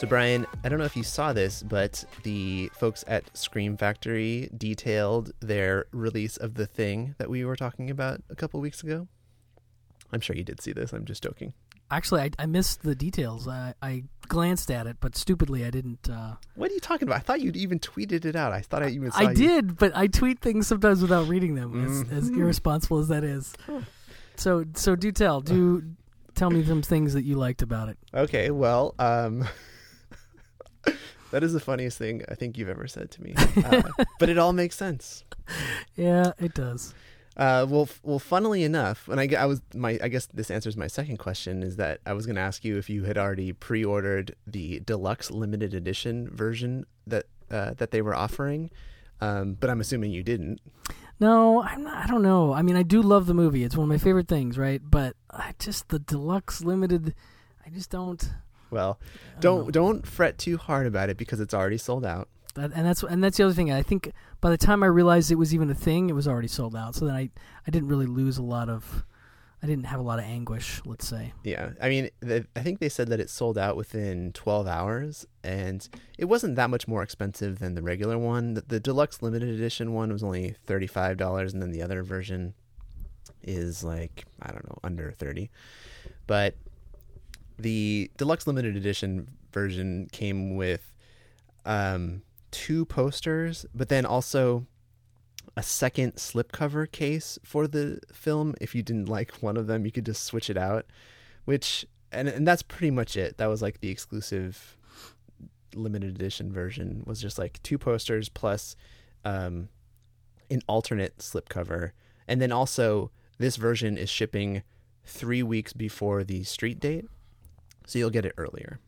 So, Brian, I don't know if you saw this, but the folks at Scream Factory detailed their release of the thing that we were talking about a couple weeks ago. I'm sure you did see this. I'm just joking. Actually, I, I missed the details. I, I glanced at it, but stupidly, I didn't. Uh, What are you talking about? I thought you'd even tweeted it out. I thought I even I you. did, but I tweet things sometimes without reading them, as, as Mhm. irresponsible as that is. So, so do tell. Do tell me some things that you liked about it. Okay, well, um, that is the funniest thing I think you've ever said to me. Uh, but it all makes sense. Yeah, it does. Uh, well, f- well, funnily enough, and I, I was my, I guess this answers my second question is that I was going to ask you if you had already pre-ordered the deluxe limited edition version that uh, that they were offering, um, but I'm assuming you didn't. No, I'm not, I don't know. I mean, I do love the movie. It's one of my favorite things, right? But I just the deluxe limited. I just don't. Well, don't don't fret too hard about it because it's already sold out. That, and that's and that's the other thing. I think by the time I realized it was even a thing, it was already sold out. So then I I didn't really lose a lot of. I didn't have a lot of anguish. Let's say. Yeah, I mean, the, I think they said that it sold out within 12 hours, and it wasn't that much more expensive than the regular one. The, the deluxe limited edition one was only $35, and then the other version is like, I don't know, under 30. But the deluxe limited edition version came with um, two posters, but then also a second slipcover case for the film. If you didn't like one of them, you could just switch it out. Which and and that's pretty much it. That was like the exclusive limited edition version was just like two posters plus um, an alternate slipcover, and then also this version is shipping three weeks before the street date, so you'll get it earlier.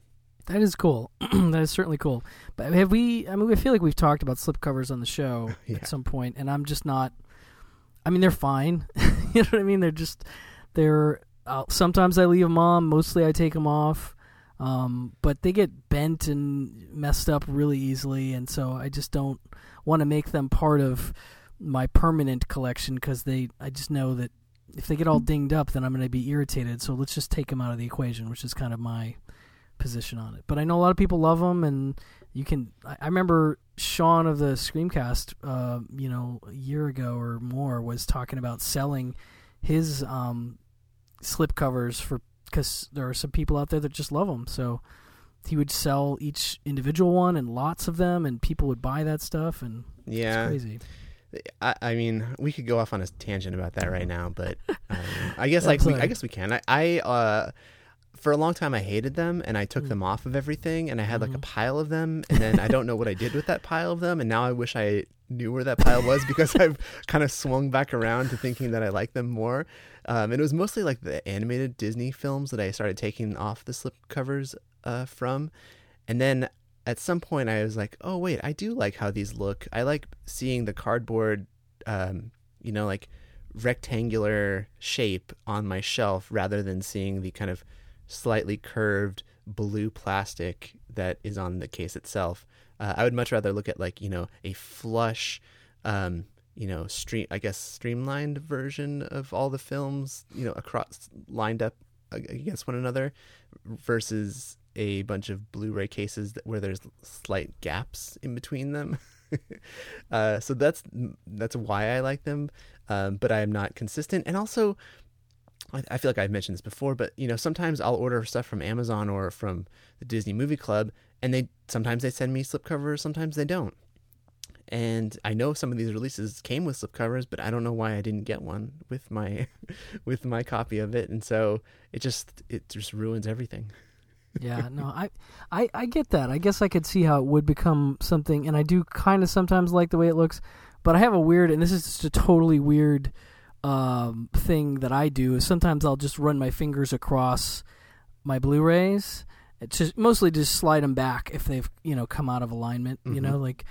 That is cool. that is certainly cool. But have we? I mean, I feel like we've talked about slipcovers on the show Yeah. at some point, and I'm just not. I mean, they're fine. you know what I mean? They're just they're. Uh, sometimes I leave them on. Mostly I take them off. Um, but they get bent and messed up really easily, and so I just don't want to make them part of my permanent collection because they. I just know that if they get all dinged up, then I'm going to be irritated. So let's just take them out of the equation, which is kind of my position on it. But I know a lot of people love them, and you can. I, I remember Sean of the Screamcast, uh, you know, a year ago or more, was talking about selling his um, slip covers for because there are some people out there that just love them. So he would sell each individual one and lots of them, and people would buy that stuff, and Yeah, it's crazy. I, I mean, we could go off on a tangent about that right now, but um, I guess like we, I guess we can. I, I uh, for a long time I hated them, and I took Mm. them off of everything, and I had like a Mhm. pile of them, and then I don't know what I did with that pile of them, and now I wish I knew where that pile was because I've kind of swung back around to thinking that I like them more. Um, and it was mostly like the animated Disney films that I started taking off the slip covers uh, from, and then at some point I was like, oh wait, I do like how these look. I like seeing the cardboard, um, you know, like rectangular shape on my shelf rather than seeing the kind of slightly curved blue plastic that is on the case itself. Uh, I would much rather look at like you know a flush, um, you know, stream I guess streamlined version of all the films, you know, across lined up against one another, versus a bunch of Blu-ray cases where there's slight gaps in between them. uh, so that's that's why I like them, um, but I am not consistent, and also. I I feel like I've mentioned this before, but you know, sometimes I'll order stuff from Amazon or from the Disney Movie Club, and they sometimes they send me slipcovers, sometimes they don't. And I know some of these releases came with slipcovers, but I don't know why I didn't get one with my with my copy of it, and so it just it just ruins everything. yeah, no, I, I, I get that. I guess I could see how it would become something, and I do kind of sometimes like the way it looks, but I have a weird, and this is just a totally weird um, thing that I do. Is sometimes I'll just run my fingers across my Blu-rays, it's just mostly just slide them back if they've you know come out of alignment, you Mhm. know, like.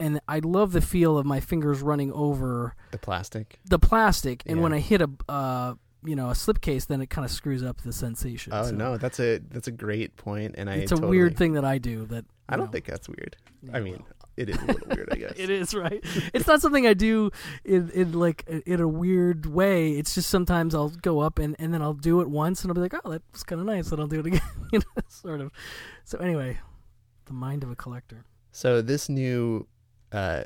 And I love the feel of my fingers running over The plastic. the plastic, and Yeah. when I hit a, uh, you know, a slipcase, then it kind of screws up the sensation. Oh So no, that's a that's a great point, and I it's a totally- weird thing that I do. That I don't know, think that's weird. I mean, well. it is a little weird, I guess. it is right. It's not something I do in, in like in a weird way. It's just sometimes I'll go up and, and then I'll do it once and I'll be like, oh, that was kind of nice, and I'll do it again. you know, sort of. So anyway, the mind of a collector. So this new uh,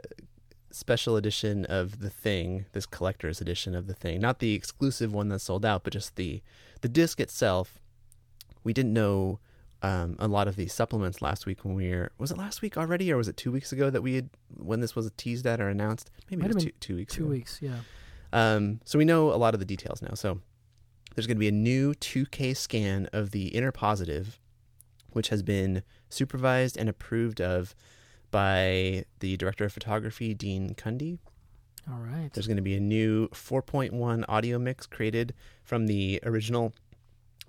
special edition of the thing, this collector's edition of the thing, not the exclusive one that sold out, but just the the disc itself. We didn't know um, a lot of these supplements last week when we were. Was it last week already, or was it two weeks ago that we had when this was teased at or announced? Maybe Might it was two, two weeks. Two ago. weeks, yeah. Um, so we know a lot of the details now. So there's going to be a new 2K scan of the interpositive, which has been supervised and approved of by the director of photography, Dean Cundey. All right. There's going to be a new 4.1 audio mix created from the original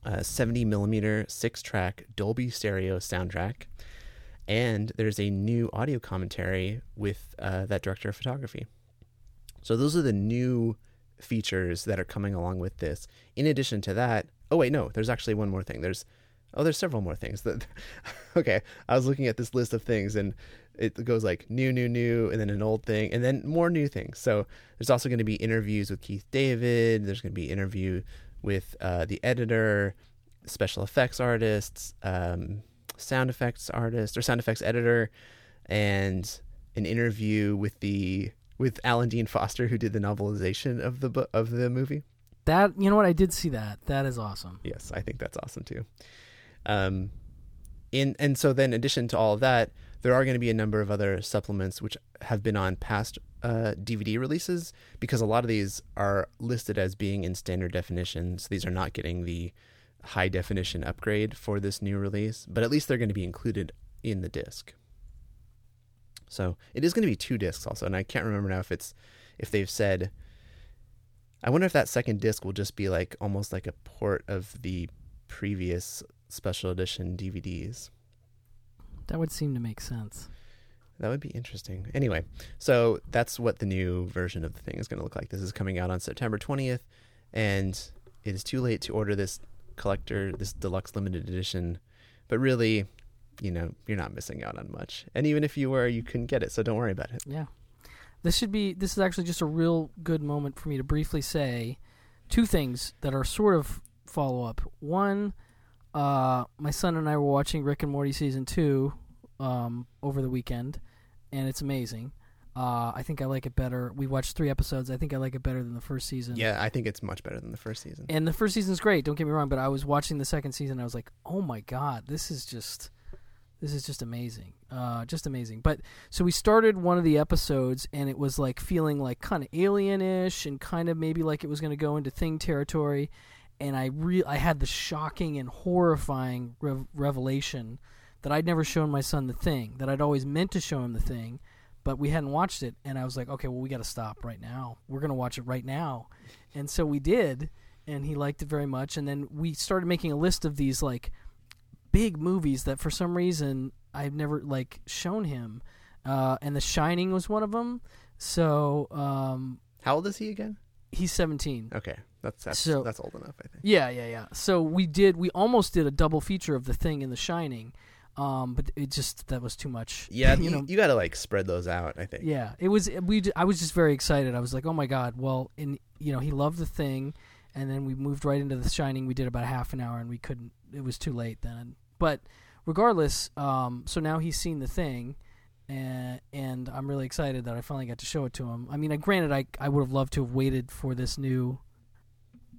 uh, 70 millimeter six track Dolby Stereo soundtrack. And there's a new audio commentary with uh, that director of photography. So those are the new features that are coming along with this. In addition to that, oh wait, no, there's actually one more thing. There's oh, there's several more things. That okay, I was looking at this list of things and it goes like new, new, new, and then an old thing, and then more new things. So there's also going to be interviews with Keith David. There's going to be interview with uh, the editor, special effects artists, um, sound effects artist or sound effects editor, and an interview with the with Alan Dean Foster, who did the novelization of the bu- of the movie. That you know what I did see that. That is awesome. Yes, I think that's awesome too. Um, in and so then, in addition to all of that, there are going to be a number of other supplements which have been on past uh, DVD releases because a lot of these are listed as being in standard definition. So these are not getting the high definition upgrade for this new release, but at least they're going to be included in the disc. So it is going to be two discs also, and I can't remember now if it's if they've said. I wonder if that second disc will just be like almost like a port of the previous special edition DVDs. That would seem to make sense. That would be interesting. Anyway, so that's what the new version of the thing is going to look like. This is coming out on September 20th, and it is too late to order this collector, this deluxe limited edition. But really, you know, you're not missing out on much. And even if you were, you couldn't get it, so don't worry about it. Yeah. This should be this is actually just a real good moment for me to briefly say two things that are sort of follow up. One, uh, my son and I were watching Rick and Morty season two um, over the weekend, and it's amazing. Uh, I think I like it better. We watched three episodes. I think I like it better than the first season. Yeah, I think it's much better than the first season. And the first season's great. Don't get me wrong, but I was watching the second season. I was like, oh my god, this is just, this is just amazing, uh, just amazing. But so we started one of the episodes, and it was like feeling like kind of alien-ish, and kind of maybe like it was going to go into Thing territory. And I re- I had the shocking and horrifying rev- revelation that I'd never shown my son the Thing, that I'd always meant to show him the Thing but we hadn't watched it and i was like okay well we got to stop right now. We're going to watch it right now. And so we did and he liked it very much and then we started making a list of these like big movies that for some reason i've never like shown him uh, and the shining was one of them so um, How old is he again? he's 17 Okay, that's that's So- that's old enough, I think. yeah yeah yeah so we did we almost did a double feature of the thing and the shining um, but it just that was too much Yeah, you know you got to like spread those out. I think. Yeah, it was. We. I was just very excited. I was like, oh my god. Well, in you know, he loved the thing, and then we moved right into the Shining. We did about a half an hour, and we couldn't. It was too late then. But regardless, um, so now he's seen the thing, and and I'm really excited that I finally got to show it to him. I mean, I, granted, I I would have loved to have waited for this new,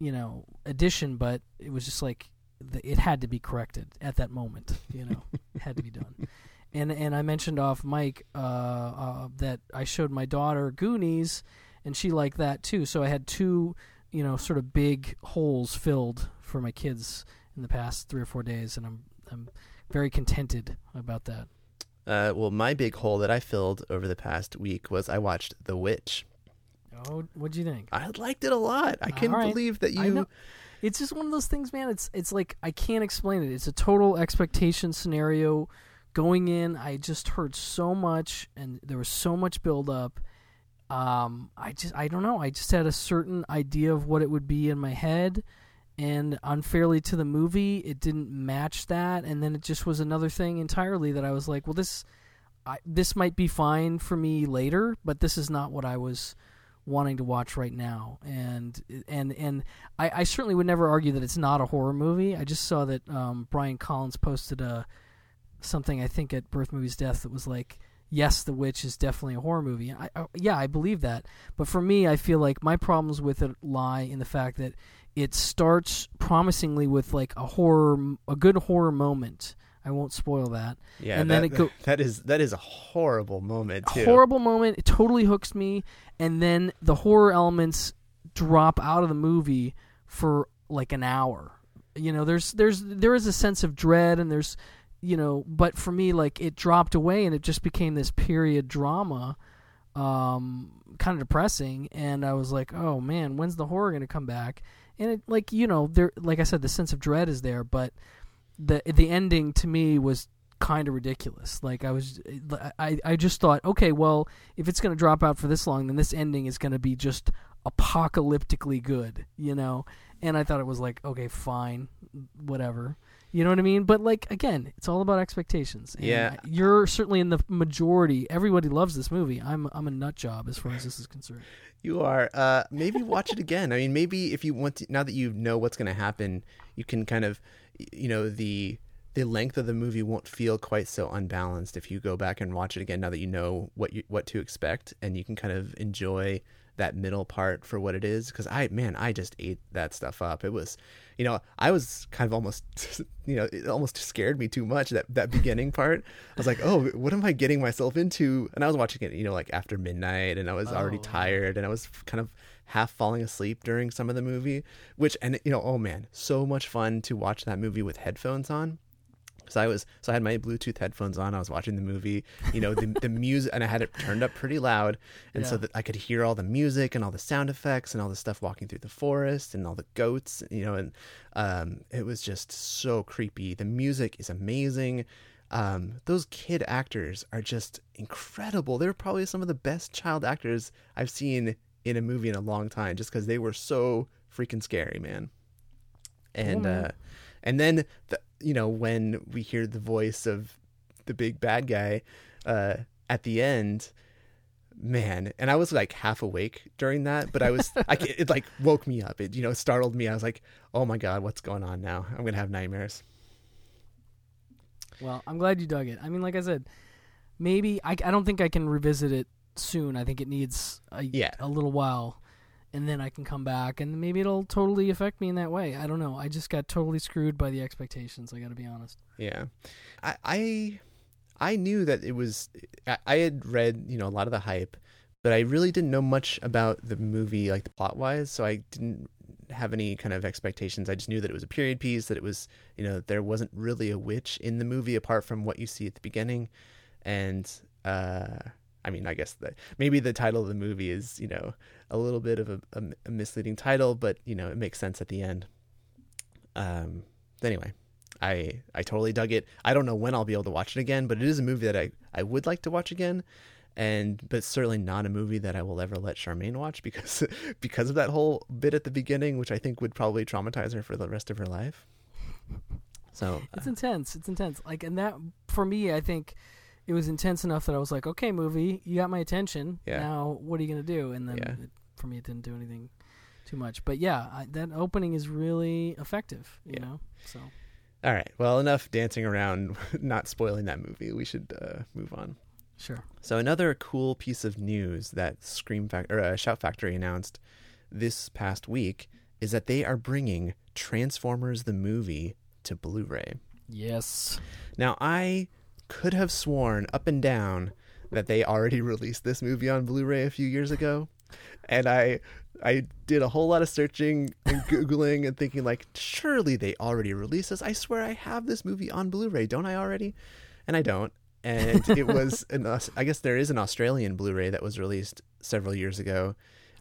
you know, addition, but it was just like the, it had to be corrected at that moment. You know, it had to be done. And and I mentioned off mic uh, uh, that I showed my daughter Goonies, and she liked that too. So I had two, you know, sort of big holes filled for my kids in the past three or four days, and I'm I'm very contented about that. Uh, well, my big hole that I filled over the past week was I watched The Witch. Oh, what'd you think? I liked it a lot. I couldn't right. believe that you. It's just one of those things, man. It's it's like I can't explain it. It's a total expectation scenario. Going in, I just heard so much, and there was so much build up. Um, I just I don't know. I just had a certain idea of what it would be in my head, and unfairly to the movie, it didn't match that. And then it just was another thing entirely that I was like, well, this, I, this might be fine for me later, but this is not what I was wanting to watch right now. And and and I, I certainly would never argue that it's not a horror movie. I just saw that um, Brian Collins posted a something I think at Birth Movies Death that was like, yes, The Witch is definitely a horror movie. I, I, yeah, I believe that. But for me, I feel like my problems with it lie in the fact that it starts promisingly with like a horror, a good horror moment. I won't spoil that. Yeah, and that, then it go that is that is a horrible moment too. horrible moment. It totally hooks me, and then the horror elements drop out of the movie for like an hour. You know, there's there's there is a sense of dread, and there's you know, but for me, like it dropped away, and it just became this period drama, um, kind of depressing. And I was like, oh man, when's the horror gonna come back? And it like you know, there like I said, the sense of dread is there, but the the ending to me was kind of ridiculous. Like I was, I I just thought, okay, well, if it's going to drop out for this long, then this ending is going to be just apocalyptically good, you know. And I thought it was like, okay, fine, whatever, you know what I mean. But like again, it's all about expectations. And Yeah. you're certainly in the majority. Everybody loves this movie. I'm I'm a nut job as far as this is concerned. You are. Uh, maybe watch it again. I mean, maybe if you want to, now that you know what's going to happen, you can kind of, you know, the the length of the movie won't feel quite so unbalanced if you go back and watch it again. Now that you know what you what to expect, and you can kind of enjoy that middle part for what it is. Because I, man, I just ate that stuff up. It was, you know, I was kind of almost, you know, it almost scared me too much that that beginning part. I was like, oh, what am I getting myself into? And I was watching it, you know, like after midnight, and I was already Oh, tired, and I was kind of half falling asleep during some of the movie. Which, and you know, oh man, so much fun to watch that movie with headphones on. So I was, so I had my Bluetooth headphones on. I was watching the movie, you know, the the music, and I had it turned up pretty loud, and so that I could hear all the music and all the sound effects and all the stuff walking through the forest and all the goats, you know, and um, it was just so creepy. The music is amazing. Um, those kid actors are just incredible. They're probably some of the best child actors I've seen in a movie in a long time, just because they were so freaking scary, man. And man. uh, and then the, you know when we hear the voice of the big bad guy uh, at the end, man. And I was like half awake during that, but I was I ca- it like woke me up. It you know startled me. I was like, oh my god, what's going on now? I'm gonna have nightmares. Well, I'm glad you dug it. I mean, like I said, maybe I, I don't think I can revisit it soon. I think it needs a, Yeah. a little while, and then I can come back, and maybe it'll totally affect me in that way. I don't know. I just got totally screwed by the expectations. I got to be honest. Yeah, I, I I knew that it was. I, had read you know a lot of the hype, but I really didn't know much about the movie like the plot wise. So I didn't have any kind of expectations. I just knew that it was a period piece. That it was you know there wasn't really a witch in the movie apart from what you see at the beginning, and uh, I mean I guess that maybe the title of the movie is you know a little bit of a, a, a misleading title, but you know it makes sense at the end. Um. Anyway, I I totally dug it. I don't know when I'll be able to watch it again, but it is a movie that I, I would like to watch again. And but certainly not a movie that I will ever let Charmaine watch because because of that whole bit at the beginning, which I think would probably traumatize her for the rest of her life. So It's uh, intense. It's intense. Like, and that for me, I think it was intense enough that I was like, okay, movie, you got my attention. Yeah. Now, what are you gonna do? And then Yeah. it, for me, it didn't do anything too much. But yeah, I, that opening is really effective. You Yeah. know, so. all right, well enough dancing around, not spoiling that movie. We should uh, move on. Sure. So another cool piece of news that Scream Fac- or uh, Shout Factory announced this past week is that they are bringing Transformers the movie to Blu-ray. Yes. Now I could have sworn up and down that they already released this movie on Blu-ray a few years ago, and I I did a whole lot of searching and googling and thinking like surely they already released this. I swear I have this movie on Blu-ray, don't I already? And I don't. And it was an I guess there is an Australian Blu-ray that was released several years ago,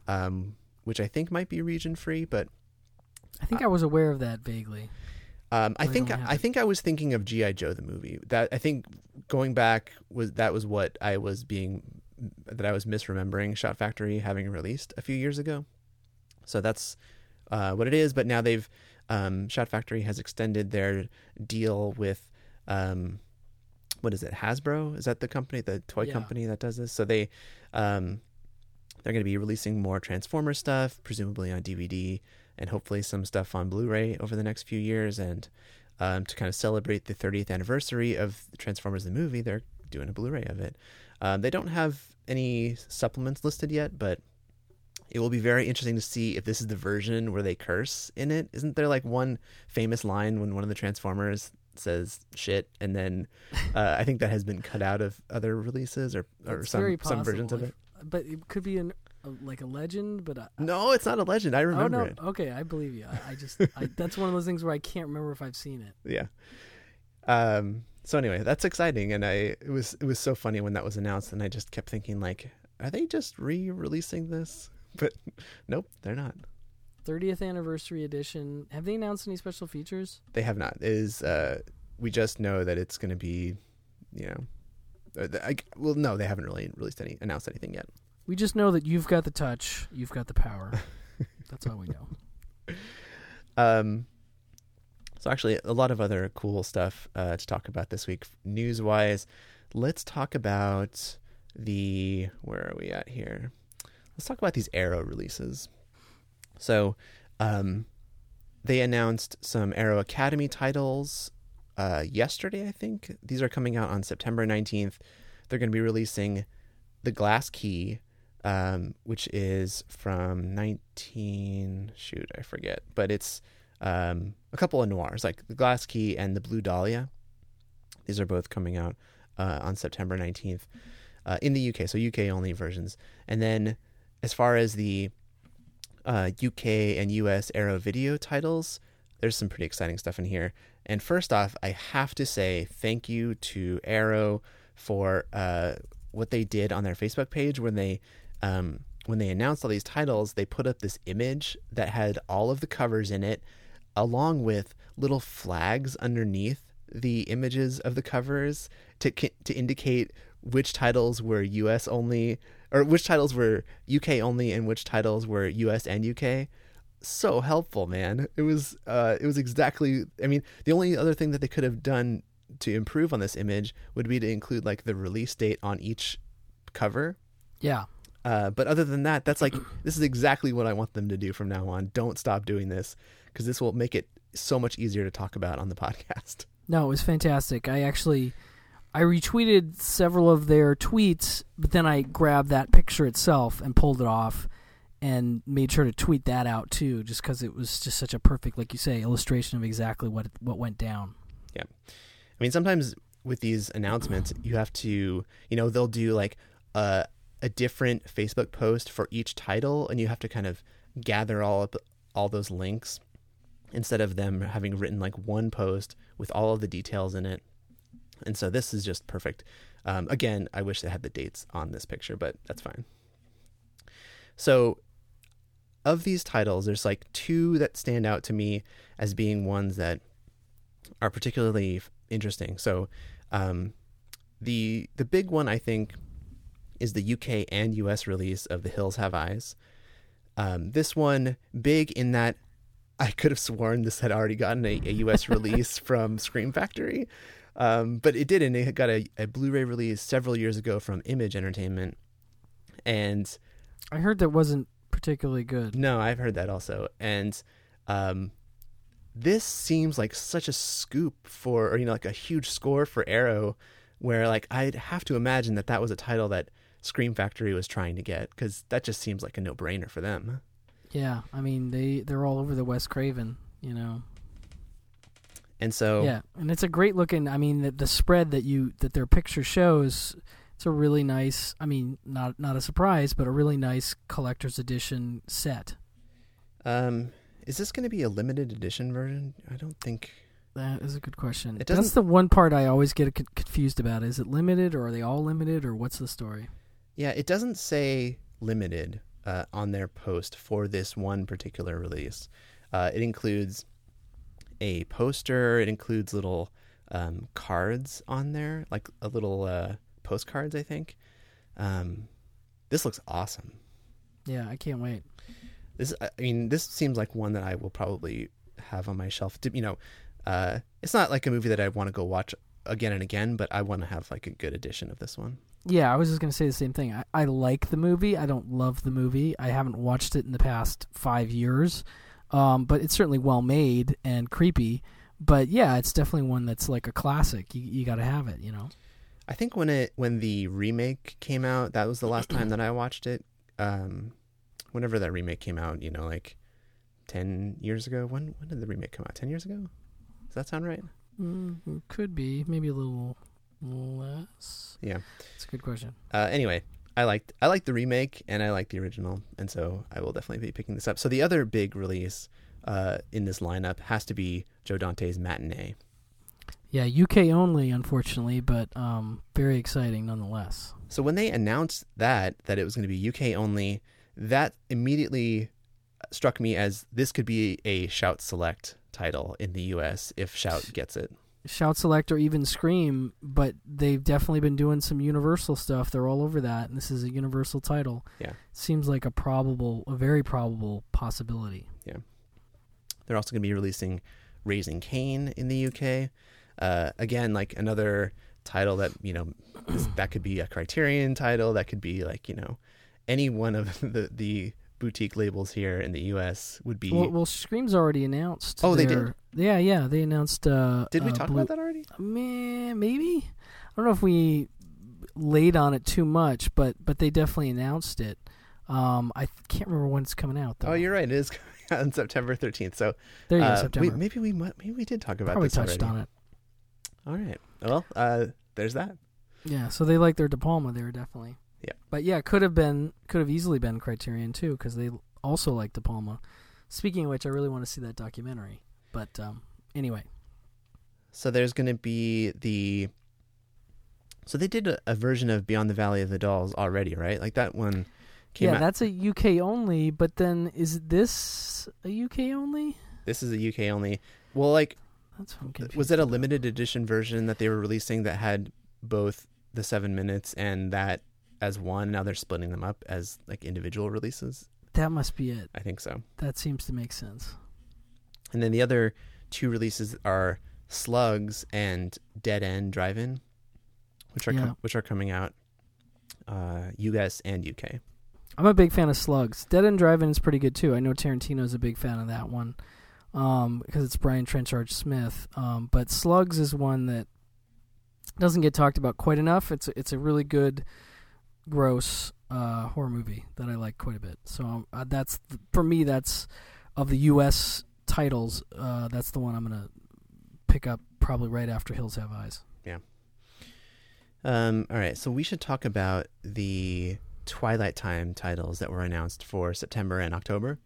um, which I think might be region free, but I think I was aware of that vaguely. Um, I think I think I was thinking of GI Joe the movie. That I think going back was that was what I was being that I was misremembering Shout Factory having released a few years ago. So that's uh, what it is. But now they've um, Shout Factory has extended their deal with um, what is it Hasbro? Is that the company, the toy Yeah. company that does this? So they um, they're going to be releasing more Transformer stuff, presumably on DVD, and hopefully some stuff on Blu-ray over the next few years. And um, to kind of celebrate the 30th anniversary of Transformers the movie. They're doing a Blu-ray of it. Um, they don't have any supplements listed yet, but it will be very interesting to see if this is the version where they curse in it. Isn't there like one famous line when one of the Transformers says shit, and then uh, I think that has been cut out of other releases or or It's some some versions of it. But it could be an a, like a legend. But I, No, it's not a legend. I oh remember no, it. okay, I believe you. I, I just I, that's one of those things where I can't remember if I've seen it. yeah um so anyway that's exciting and i it was it was so funny when that was announced and i just kept thinking like are they just re-releasing this but nope they're not 30th anniversary edition. Have they announced any special features? they have not it is uh we just know that it's going to be you know I, well no they haven't really released any announced anything yet We just know that you've got the touch, you've got the power. That's all we know. Um, so actually, a lot of other cool stuff uh, to talk about this week, news wise. Let's talk about the where are we at here? Let's talk about these Arrow releases. So, um, they announced some Arrow Academy titles uh, yesterday. I think these are coming out on September nineteenth. They're going to be releasing the Glass Key, um, which is from 19 shoot i forget but it's um, a couple of noirs like the glass key and the blue dahlia. These are both coming out uh, on september 19th uh, in the uk so uk only versions. And then as far as the uh, uk and us arrow video titles there's some pretty exciting stuff in here. And first off i have to say thank you to arrow for uh, what they did on their facebook page when they um, when they announced all these titles, they put up this image that had all of the covers in it, along with little flags underneath the images of the covers to to indicate which titles were U.S. only, or which titles were UK only, and which titles were U.S. and UK. So helpful, man. It was uh, it was exactly. I mean, the only other thing that they could have done to improve on this image would be to include like the release date on each cover Yeah. Uh, but other than that, that's like this is exactly what I want them to do from now on. Don't stop doing this because this will make it so much easier to talk about on the podcast. No, it was fantastic. I actually I retweeted several of their tweets, but then I grabbed that picture itself and pulled it off and made sure to tweet that out too just cuz it was just such a perfect like you say illustration of exactly what what went down. Yeah. I mean, sometimes with these announcements, you have to, you know, they'll do like a a different Facebook post for each title, and you have to kind of gather all up all those links instead of them having written like one post with all of the details in it. And so this is just perfect. Um, again, I wish they had the dates on this picture, but that's fine. So, of these titles, there's like two that stand out to me as being ones that are particularly interesting. So, um, the the big one I think is the UK and US release of The Hills Have Eyes. Um, this one big in that I could have sworn this had already gotten a, a US release from Scream Factory, um, but it didn't. It got a, a Blu-ray release several years ago from Image Entertainment, and I heard that wasn't particularly good. no, I've heard that also. And um, this seems like such a scoop for, or you know, like a huge score for Arrow, where like I'd have to imagine that that was a title that Scream Factory was trying to get because that just seems like a no-brainer for them. Yeah, I mean they they're all over the Wes Craven, you know. And so, Yeah, and it's a great looking. I mean, the, the spread that you that their picture shows, it's a really nice. I mean, not not a surprise, but a really nice collector's edition set. um, is this going to be a limited edition version? I don't think. That is a good question. It That's the one part I always get confused about. Is it limited, or are they all limited, or what's the story? Yeah, it doesn't say limited uh, on their post for this one particular release. Uh, it includes a poster. It includes little um, cards on there, like a little uh, postcards. I think. Um, this looks awesome. Yeah, I can't wait. This, I mean, this seems like one that I will probably have on my shelf. To, you know, uh, it's not like a movie that I want to go watch again and again, but I want to have like a good edition of this one. Yeah, I was just gonna say the same thing. I, I like the movie. I don't love the movie. I haven't watched it in the past five years, um, but it's certainly well made and creepy. but yeah, it's definitely one that's like a classic. You you got to have it, you know. I think when it when the remake came out, that was the last time that I watched it. Um, whenever that remake came out, you know, like ten years ago. When when did the remake come out? Ten years ago. Does that sound right? Mm, could be maybe a little less. Yeah. It's a good question. Uh, anyway, I liked I liked the remake and I liked the original, and so I will definitely be picking this up. So the other big release uh, in this lineup has to be Joe Dante's Matinee. Yeah, UK only, unfortunately, but um, very exciting nonetheless. So when they announced that that it was going to be UK only, that immediately struck me as this could be a Shout Select title in the US if Shout gets it. Shout Select or even Scream, but they've definitely been doing some Universal stuff. They're all over that, and this is a Universal title. Yeah. Seems like a probable, a very probable possibility. Yeah, they're also going to be releasing Raising Cain in the UK. Uh, again, like another title that you know is, that could be a Criterion title. That could be like you know any one of the the boutique labels here in the US would be. Well, well Scream's already announced. Oh, they did? Yeah, yeah, they announced. Uh, Did we uh, talk Blue- about that already? Meh, maybe. I don't know if we laid on it too much, but but they definitely announced it. Um, I can't remember when it's coming out though. Oh, you're right. It is coming out on September 13th. So there you go, uh, September. We, maybe we might, maybe we did talk about Probably this touched already. on it. All right. Well, uh, there's that. Yeah, so they like their De Palma there definitely. Yeah. but yeah, could have been could have easily been Criterion too because they also like De Palma. Speaking of which, I really want to see that documentary. But um, anyway, So there's going to be the. So they did a, a version of Beyond the Valley of the Dolls already, right? Like that one came out. yeah, out. that's a UK only. But then is this a UK only? This is a UK only. Well, like, That's was it a limited edition version that they were releasing that had both the seven minutes and that as one? Now they're splitting them up as like individual releases. That must be it. I think so. That seems to make sense. And then the other two releases are Slugs and Dead End Drive-In, which are Yeah. com- which are coming out uh, US and UK. I'm a big fan of Slugs. Dead End Drive-In is pretty good too. I know Tarantino's a big fan of that one um, because it's Brian Trenchard Smith. Um, but Slugs is one that doesn't get talked about quite enough. It's it's a really good, gross uh, horror movie that I like quite a bit. So um, uh, that's th- for me. That's of the U.S. titles. Uh, that's the one I'm gonna pick up probably right after Hills Have Eyes. Yeah. Um, all right, so we should talk about the Twilight Time titles that were announced for September and October.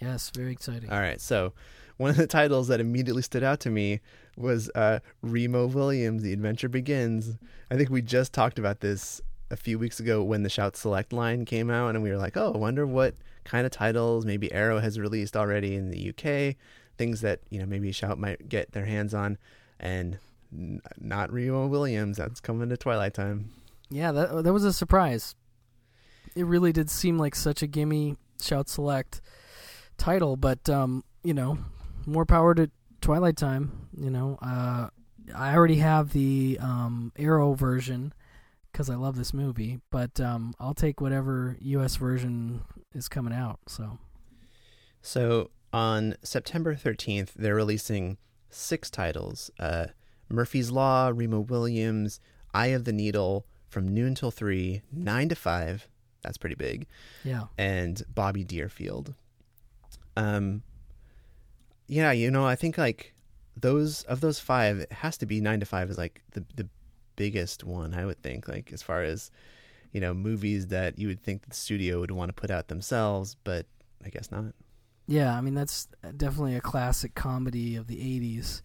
Yes, very exciting. All right, so one of the titles that immediately stood out to me was uh, Remo Williams, The Adventure Begins. I think we just talked about this a few weeks ago when the Shout Select line came out, and we were like, oh, I wonder what kind of titles maybe Arrow has released already in the UK, things that, you know, maybe Shout might get their hands on, and n- not Remo Williams. That's coming to Twilight Time. Yeah, that that was a surprise. It really did seem like such a gimme shout select title, but um, you know, more power to Twilight Time. You know, uh, I already have the um, Arrow version because I love this movie, but um, I'll take whatever U.S. version is coming out. So So on September 13th, they're releasing six titles uh, Murphy's Law, Remo Williams, Eye of the Needle, From Noon Till 3, 9 to 5. That's pretty big. yeah, And Bobby Deerfield. Um, yeah, you know, I think like those of those five, it has to be 9 to 5 is like the, the biggest one, I would think, like as far as, you know, movies that you would think the studio would want to put out themselves, but I guess not. yeah. I mean, that's definitely a classic comedy of the '80s,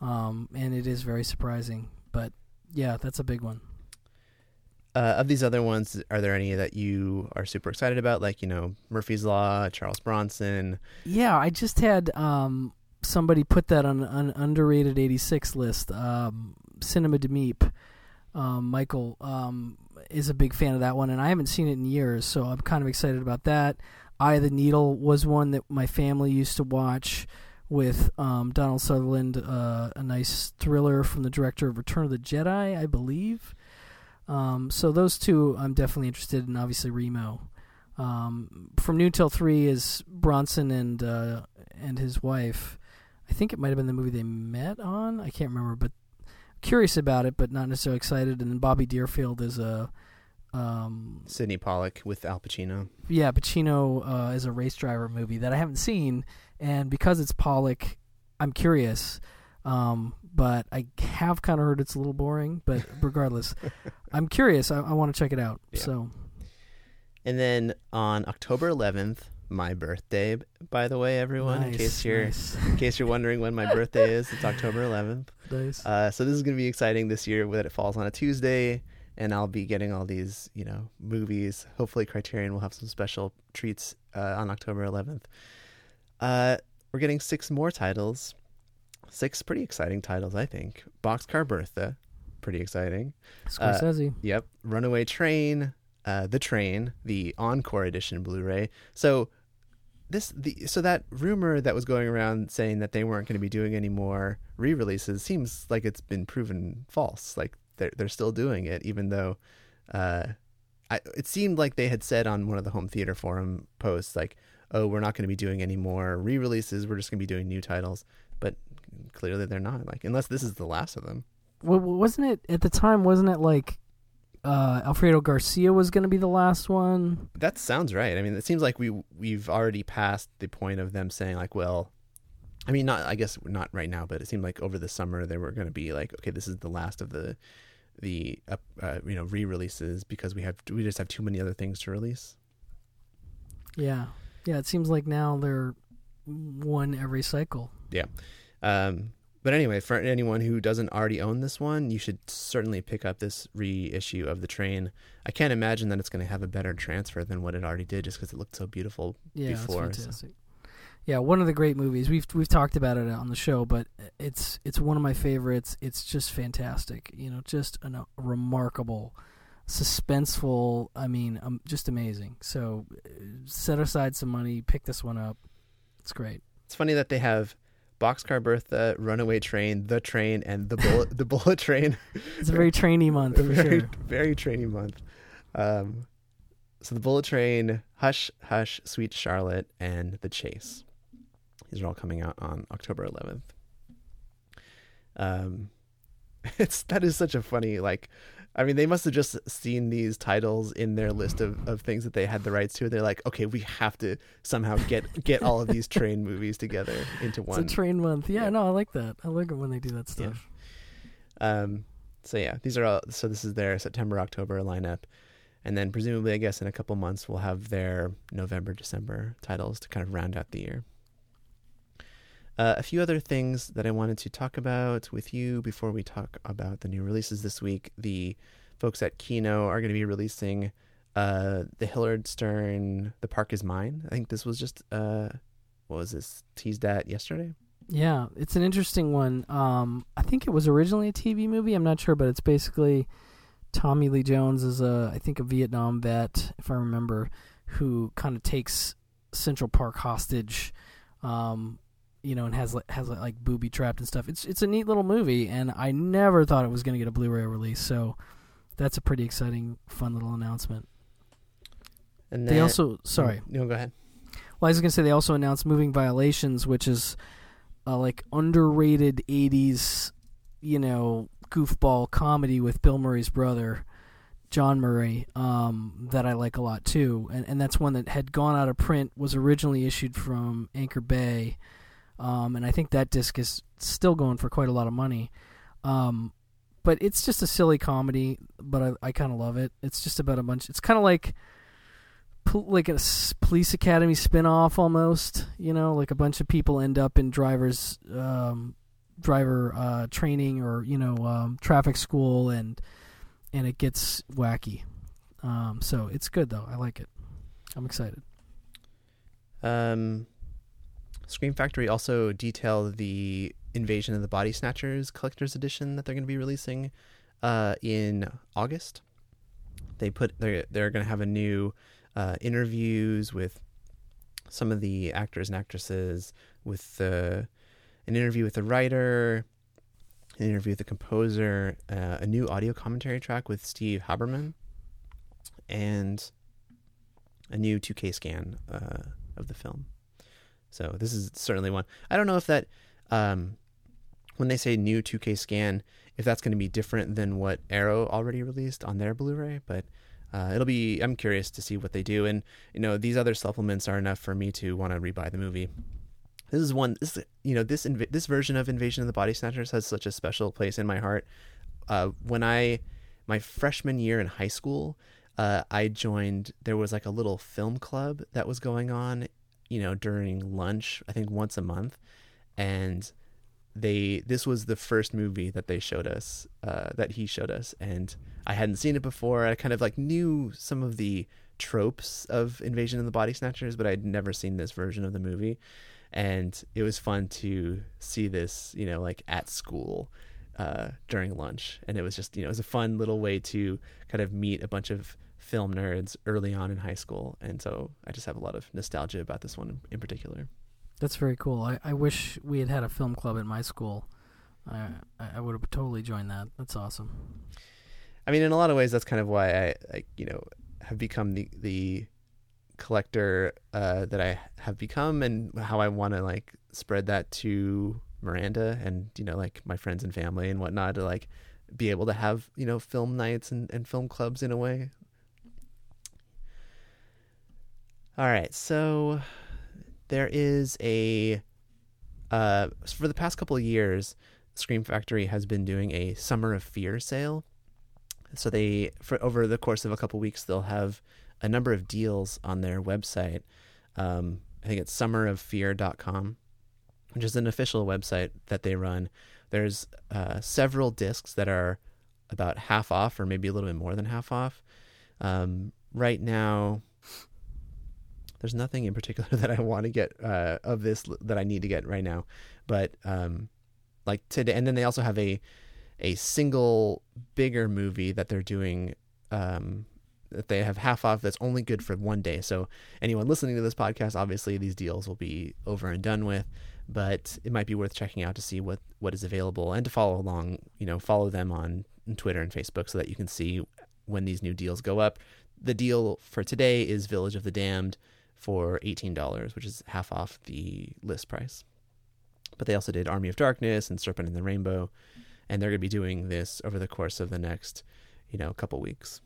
um, and it is very surprising. But yeah, that's a big one. Uh, of these other ones, are there any that you are super excited about? Like, you know, Murphy's Law, Charles Bronson. Yeah, I just had um, somebody put that on an underrated 86 list. Um, Cinema de Meep. Um, Michael um, is a big fan of that one, and I haven't seen it in years, so I'm kind of excited about that. Eye of the Needle was one that my family used to watch with um, Donald Sutherland, uh, a nice thriller from the director of Return of the Jedi, I believe. Um, so those two I'm definitely interested in. Obviously Remo. Um, from noon till three is Bronson and uh, and his wife, I think it might have been the movie they met on. I can't remember, but curious about it, but not necessarily excited. And then Bobby Deerfield is a um, Sydney Pollack with Al Pacino. yeah, Pacino uh, is a race driver movie that I haven't seen, and because it's Pollack, I'm curious. Um, but I have kind of heard it's a little boring. But regardless, I'm curious. I, I want to check it out. Yeah. So And then on October 11th, my birthday, by the way, everyone, in case you're nice, in case you're wondering when my birthday is, it's October 11th. nice. Uh, so this is going to be exciting this year that it falls on a Tuesday, and I'll be getting all these, you know, movies. Hopefully, Criterion will have some special treats uh, on October 11th. Uh, we're getting six more titles, six pretty exciting titles, I think. Boxcar Bertha, pretty exciting. Scorsese. Yep, Runaway Train, uh, the Train, the Encore Edition Blu-ray. So this the so that rumor that was going around saying that they weren't going to be doing any more re-releases seems like it's been proven false. Like they're they're still doing it, even though uh, I, it seemed like they had said on one of the home theater forum posts like, "Oh, we're not going to be doing any more re-releases. We're just going to be doing new titles." But clearly they're not. Like unless this is the last of them. Well, wasn't it at the time? Wasn't it like uh, Alfredo Garcia was going to be the last one? That sounds right. I mean, it seems like we we've already passed the point of them saying like, well, I mean, not I guess not right now, but it seemed like over the summer they were going to be like, okay, this is the last of the the uh, uh, you know re-releases because we have we just have too many other things to release. Yeah, yeah. It seems like now they're one every cycle. Yeah. Um, but anyway, for anyone who doesn't already own this one, you should certainly pick up this reissue of the train. I can't imagine that it's going to have a better transfer than what it already did, just because it looked so beautiful Yeah, before. so- fantastic. Yeah, one of the great movies. We've we've talked about it on the show, but it's it's one of my favorites. It's just fantastic. You know, just an, a remarkable, suspenseful. I mean, um, just amazing. So, uh, set aside some money, pick this one up. It's great. It's funny that they have Boxcar Bertha, Runaway Train, The Train, and the Bullet, the Bullet Train. It's a very trainy month for very, sure. very training month. Um, so the Bullet Train, Hush, Hush, Sweet Charlotte, and The Chase. These are all coming out on October 11th. Um, it's that is such a funny like. I mean, they must have just seen these titles in their list of, of things that they had the rights to. They're like, okay, we have to somehow get get all of these train movies together into It's one. a train month. Yeah, Yeah. no, I like that. I like it when they do that Yeah. stuff. Um, so yeah, these are all. So this is their September October lineup, and then presumably, I guess in a couple months we'll have their November December titles to kind of round out the year. Uh, a few other things that I wanted to talk about with you before we talk about the new releases this week. The folks at Kino are going to be releasing uh, the Hilliard Stern "The Park Is Mine." I think this was just uh, what was this teased at yesterday? Yeah, it's an interesting one. Um, I think it was originally a TV movie. I'm not sure, but it's basically Tommy Lee Jones is a, I think, a Vietnam vet, if I remember, who kind of takes Central Park hostage, um, you know, and has like, has like booby trapped and stuff. It's it's a neat little movie, and I never thought it was going to get a Blu-ray release. So that's a pretty exciting, fun little announcement. And They also, sorry, no, go ahead. well, I was gonna say they also announced Moving Violations, which is uh, like underrated '80s, you know, goofball comedy with Bill Murray's brother, John Murray, um, that I like a lot too, and and that's one that had gone out of print, was originally issued from Anchor Bay, um, and I think that disc is still going for quite a lot of money. Um, but it's just a silly comedy, but I, I kind of love it. It's just about a bunch. It's kind of like like a police academy spin-off almost you know like a bunch of people end up in drivers um, driver uh, training or you know um, traffic school and and it gets wacky um, so it's good though i like it i'm excited Um, Scream Factory also detail the Invasion of the Body Snatchers collector's edition that they're going to be releasing uh, in August. They put they're they're going to have a new uh, interviews with some of the actors and actresses, with the an interview with the writer, an interview with the composer, uh, a new audio commentary track with Steve Haberman, and a new 2K scan uh, of the film. So this is certainly one. I don't know if that. um, when they say new 2K scan, if that's going to be different than what Arrow already released on their Blu-ray, but uh, it'll be. I'm curious to see what they do, and you know these other supplements are enough for me to want to rebuy the movie. This is one. This you know this inv- this version of Invasion of the Body Snatchers has such a special place in my heart. Uh, when I my freshman year in high school, uh, I joined. There was like a little film club that was going on, you know, during lunch. I think once a month, and they this was the first movie that they showed us uh, that he showed us. And i hadn't seen it before. I kind of like knew some of the tropes of invasion of the body snatchers but i'd never seen this version of the movie. And it was fun to see this you know like at school uh, during lunch. And it was just you know it was a fun little way to kind of meet a bunch of film nerds early on in high school and so i just have a lot of nostalgia about this one in particular That's very cool. I, I wish we had had a film club at my school. I I would have totally joined that. That's awesome. I mean, in a lot of ways, that's kind of why I, I you know, have become the the collector uh, that I have become, and how I want to like spread that to Miranda and you know, like my friends and family and whatnot to like be able to have you know film nights and, and film clubs in a way. All right, so there is a uh, for the past couple of years, Scream Factory has been doing a Summer of Fear sale. So they, for over the course of a couple weeks, they'll have a number of deals on their website. Um, I think it's summeroffear.com, which is an official website that they run. There's uh, several discs that are about half off, or maybe a little bit more than half off. Um, right now, there's nothing in particular that I want to get uh, of this that I need to get right now, but um, like today, and then they also have a a single bigger movie that they're doing um, that they have half off that's only good for one day. So anyone listening to this podcast, obviously these deals will be over and done with, but it might be worth checking out to see what what is available and to follow along. You know, follow them on Twitter and Facebook so that you can see when these new deals go up. The deal for today is Village of the Damned for $18, which is half off the list price. But they also did Army of Darkness and Serpent in the Rainbow, and they're going to be doing this over the course of the next, you know, couple weeks.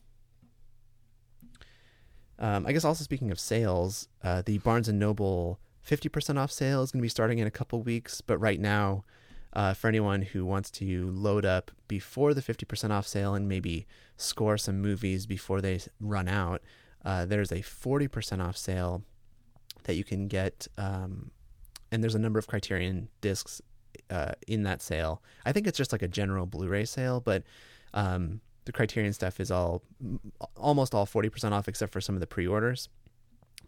Um, I guess also speaking of sales, uh, the Barnes and Noble 50% off sale is going to be starting in a couple weeks, but right now, uh, for anyone who wants to load up before the 50% off sale and maybe score some movies before they run out, uh, there's a 40% off sale that you can get. Um, and there's a number of Criterion discs uh, in that sale. I think it's just like a general Blu ray sale, but um, the Criterion stuff is all almost all 40% off except for some of the pre orders.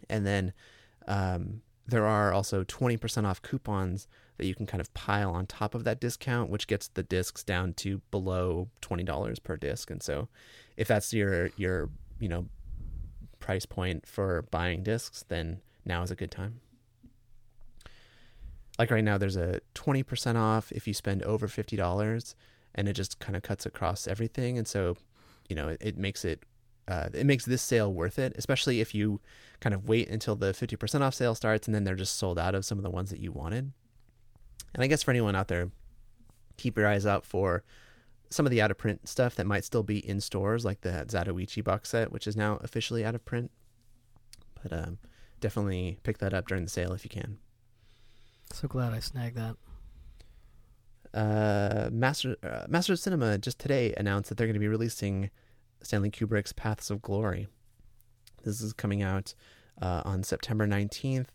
And then um, there are also 20% off coupons that you can kind of pile on top of that discount, which gets the discs down to below $20 per disc. And so if that's your, your, you know, price point for buying discs, then now is a good time. Like right now, there's a 20% off if you spend over $50, and it just kind of cuts across everything. And so, you know, it, it makes it uh, it makes this sale worth it, especially if you kind of wait until the 50% off sale starts and then they're just sold out of some of the ones that you wanted. And I guess for anyone out there, keep your eyes out for some of the out of print stuff that might still be in stores, like the Zatoichi box set, which is now officially out of print. But um, definitely pick that up during the sale if you can. So glad I snagged that. Uh, Master uh, Master of Cinema just today announced that they're going to be releasing Stanley Kubrick's Paths of Glory. This is coming out uh, on September 19th,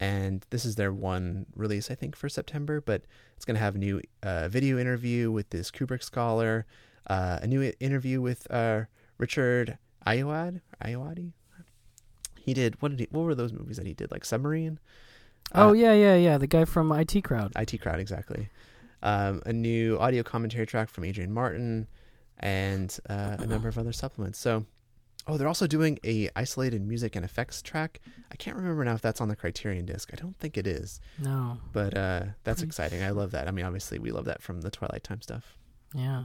and this is their one release, I think, for September. But it's going to have a new uh, video interview with this Kubrick scholar, uh, a new interview with uh, Richard Ayoade. Ayoade. He did what did he? What were those movies that he did? Like Submarine. Oh yeah, yeah, yeah. The guy from IT Crowd. IT Crowd, exactly. Um, a new audio commentary track from Adrian Martin, and uh, a number of other supplements. So, oh, they're also doing a isolated music and effects track. I can't remember now if that's on the Criterion disc. I don't think it is, No. but uh, that's Pretty- exciting. I love that. I mean, obviously, we love that from the Twilight Time stuff. Yeah.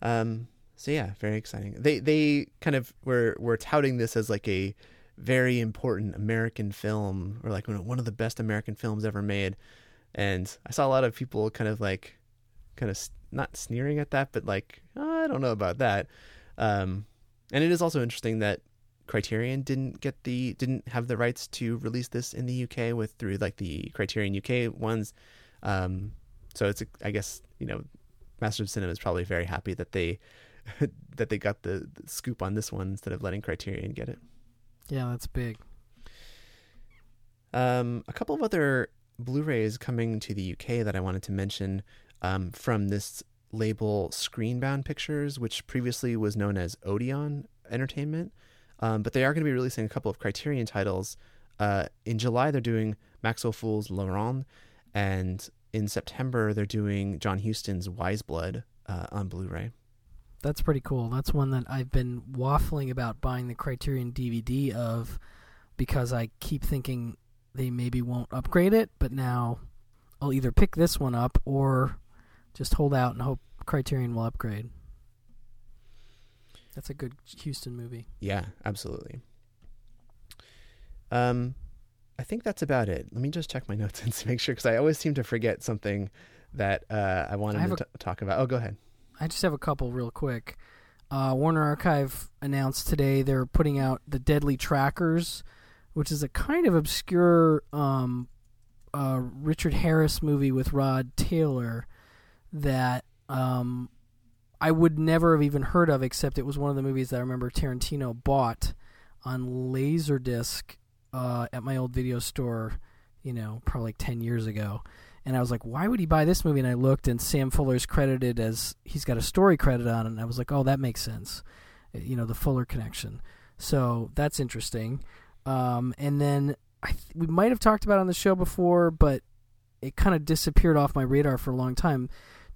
Um, so yeah, very exciting. They they kind of were were touting this as like a very important American film or like one of the best American films ever made. and I saw a lot of people kind of like, kind of not sneering at that, but like "Oh, I don't know about that. Um, and it is also interesting that Criterion didn't get the didn't have the rights to release this in the UK with through like the Criterion UK ones. Um, so it's I guess you know, Master of Cinema is probably very happy that they that they got the, the scoop on this one instead of letting Criterion get it. Yeah, that's big. Um, a couple of other Blu-rays coming to the UK that I wanted to mention um, from this label Screenbound Pictures, which previously was known as Odeon Entertainment. Um, but they are going to be releasing a couple of Criterion titles. Uh, in July, they're doing Max Ophüls' Laurent, and in September, they're doing John Huston's Wise Blood uh, on Blu-ray. That's pretty cool. That's one that I've been waffling about buying the Criterion DVD of because I keep thinking they maybe won't upgrade it, but now I'll either pick this one up or just hold out and hope Criterion will upgrade. That's a good Huston movie. Yeah, absolutely. Um, I think that's about it. Let me just check my notes and make sure because I always seem to forget something that uh, I wanted I to a- t- talk about. Oh, go ahead. I just have a couple real quick. Uh, Warner Archive announced today they're putting out the Deadly Trackers, which is a kind of obscure um, uh, Richard Harris movie with Rod Taylor that um, I would never have even heard of, except it was one of the movies that I remember Tarantino bought on Laserdisc uh, at my old video store, you know, probably like 10 years ago. And I was like, why would he buy this movie? And I looked, and Sam Fuller's credited as he's got a story credit on it. And I was like, oh, that makes sense. Uh, You know, the Fuller connection. So that's interesting. Um, and then th- we might have talked about on the show before, but it kind of disappeared off my radar for a long time.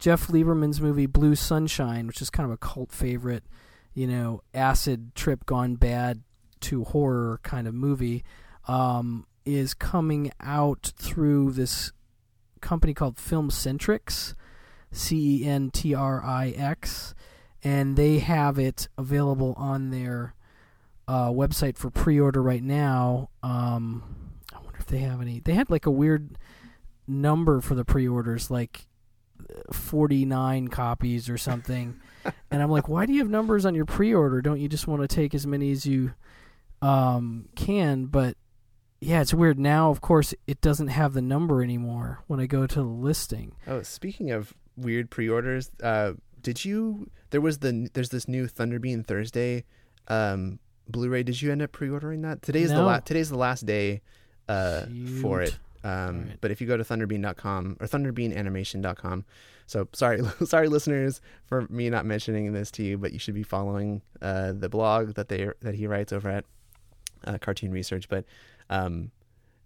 Jeff Lieberman's movie Blue Sunshine, which is kind of a cult favorite, you know, acid trip gone bad to horror kind of movie, um, is coming out through this company called Filmcentrix, C E N T R I X, and they have it available on their uh, website for pre-order right now. Um, I wonder if they have any. They had like a weird number for the pre-orders, like 49 copies or something. and I'm like, why do you have numbers on your pre-order? Don't you just want to take as many as you um, can? But yeah, it's weird. Now, of course, it doesn't have the number anymore when I go to the listing. Oh, speaking of weird pre-orders, uh, did you? There was the there's this new Thunderbean Thursday um, Blu-ray. Did you end up pre-ordering that? Today's the No. la- today's the last day uh, for it. Um, Alright. But if you go to thunderbean.com or thunderbeananimation.com, so sorry, sorry, listeners, for me not mentioning this to you, but you should be following uh, the blog that they that he writes over at uh, Cartoon Research. But um,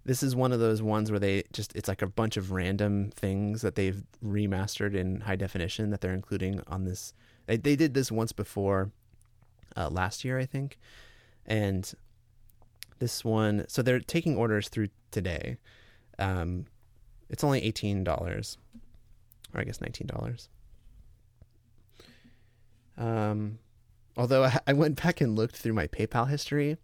this is one of those ones where they just it's like a bunch of random things that they've remastered in high definition that they're including on this. They they did this once before, uh, last year I think, and this one. So they're taking orders through today. Um, it's only eighteen dollars, or I guess nineteen dollars. Um, although I, I went back and looked through my PayPal history,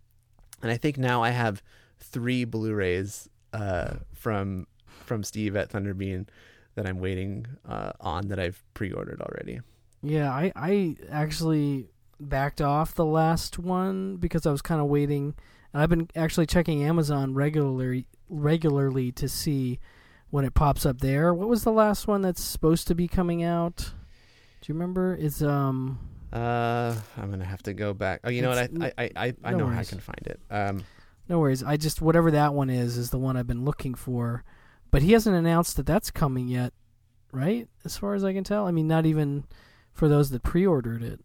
and I think now I have three Blu-rays uh, from from Steve at Thunderbean that I'm waiting uh, on that I've pre-ordered already. Yeah, I, I actually backed off the last one because I was kind of waiting, and I've been actually checking Amazon regularly regularly to see when it pops up there. What was the last one that's supposed to be coming out? Do you remember? It's um Uh, I'm gonna have to go back. Oh, you know what? I I I, I, no know how I can find it. Um, no worries. I just whatever that one is is the one I've been looking for, but he hasn't announced that that's coming yet, right? As far as I can tell. I mean, not even for those that pre-ordered it.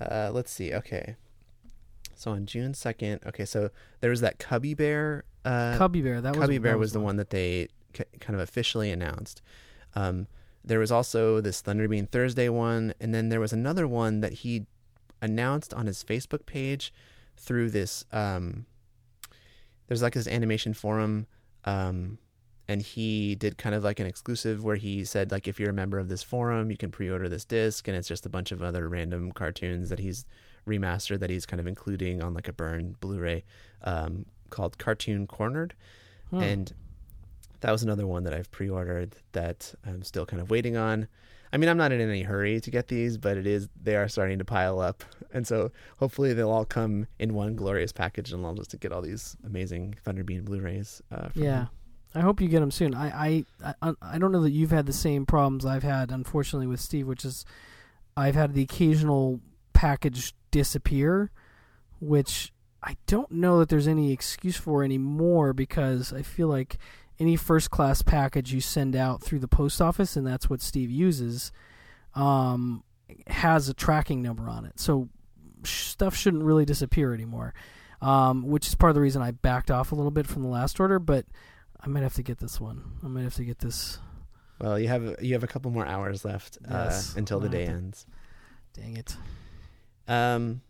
Uh, let's see. Okay. So on June second, okay. So there was that Cubby Bear. Uh, Cubby Bear. That was Cubby that Bear was the one that they k- kind of officially announced. Um, there was also this Thunderbean Thursday one, and then there was another one that he announced on his Facebook page through this. Um, there's like this animation forum, um, and he did kind of like an exclusive where he said like if you're a member of this forum, you can pre-order this disc, and it's just a bunch of other random cartoons that he's remastered that he's kind of including on like a burn Blu-ray um, called Cartoon Cornered and that was another one that I've pre-ordered that I'm still kind of waiting on. I mean, I'm not in any hurry to get these, but it is they are starting to pile up, and so hopefully they'll all come in one glorious package, and I'll just get all these amazing Thunderbean Blu-rays. Uh, Yeah. them. I hope you get them soon. I, I I I don't know that you've had the same problems I've had, unfortunately, with Steve, which is I've had the occasional package disappear, which I don't know that there's any excuse for anymore because I feel like any first class package you send out through the post office, and that's what Steve uses, um, has a tracking number on it. So stuff shouldn't really disappear anymore, um, which is part of the reason I backed off a little bit from the last order, but. I might have to get this one. I might have to get this. Well, you have you have a couple more hours left Yes. uh, until the day to- ends. Dang it. Um,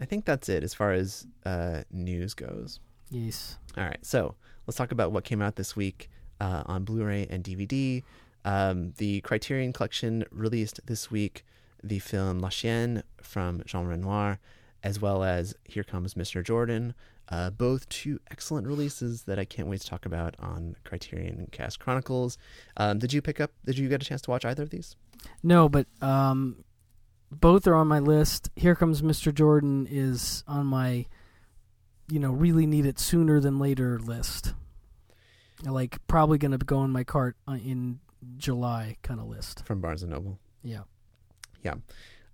I think that's it as far as uh, news goes. Yes. All right, so let's talk about what came out this week uh, on Blu-ray and DVD. Um, the Criterion Collection released this week the film La Chienne from Jean Renoir, as well as Here Comes Mr. Jordan. Uh, both two excellent releases that I can't wait to talk about on Criterion Cast Chronicles. Um, did you pick up? Did you get a chance to watch either of these? No, but um, both are on my list. Here comes Mr. Jordan is on my, you know, really need it sooner than later list. Like probably going to go in my cart uh, in July kind of list. From Barnes and Noble. Yeah.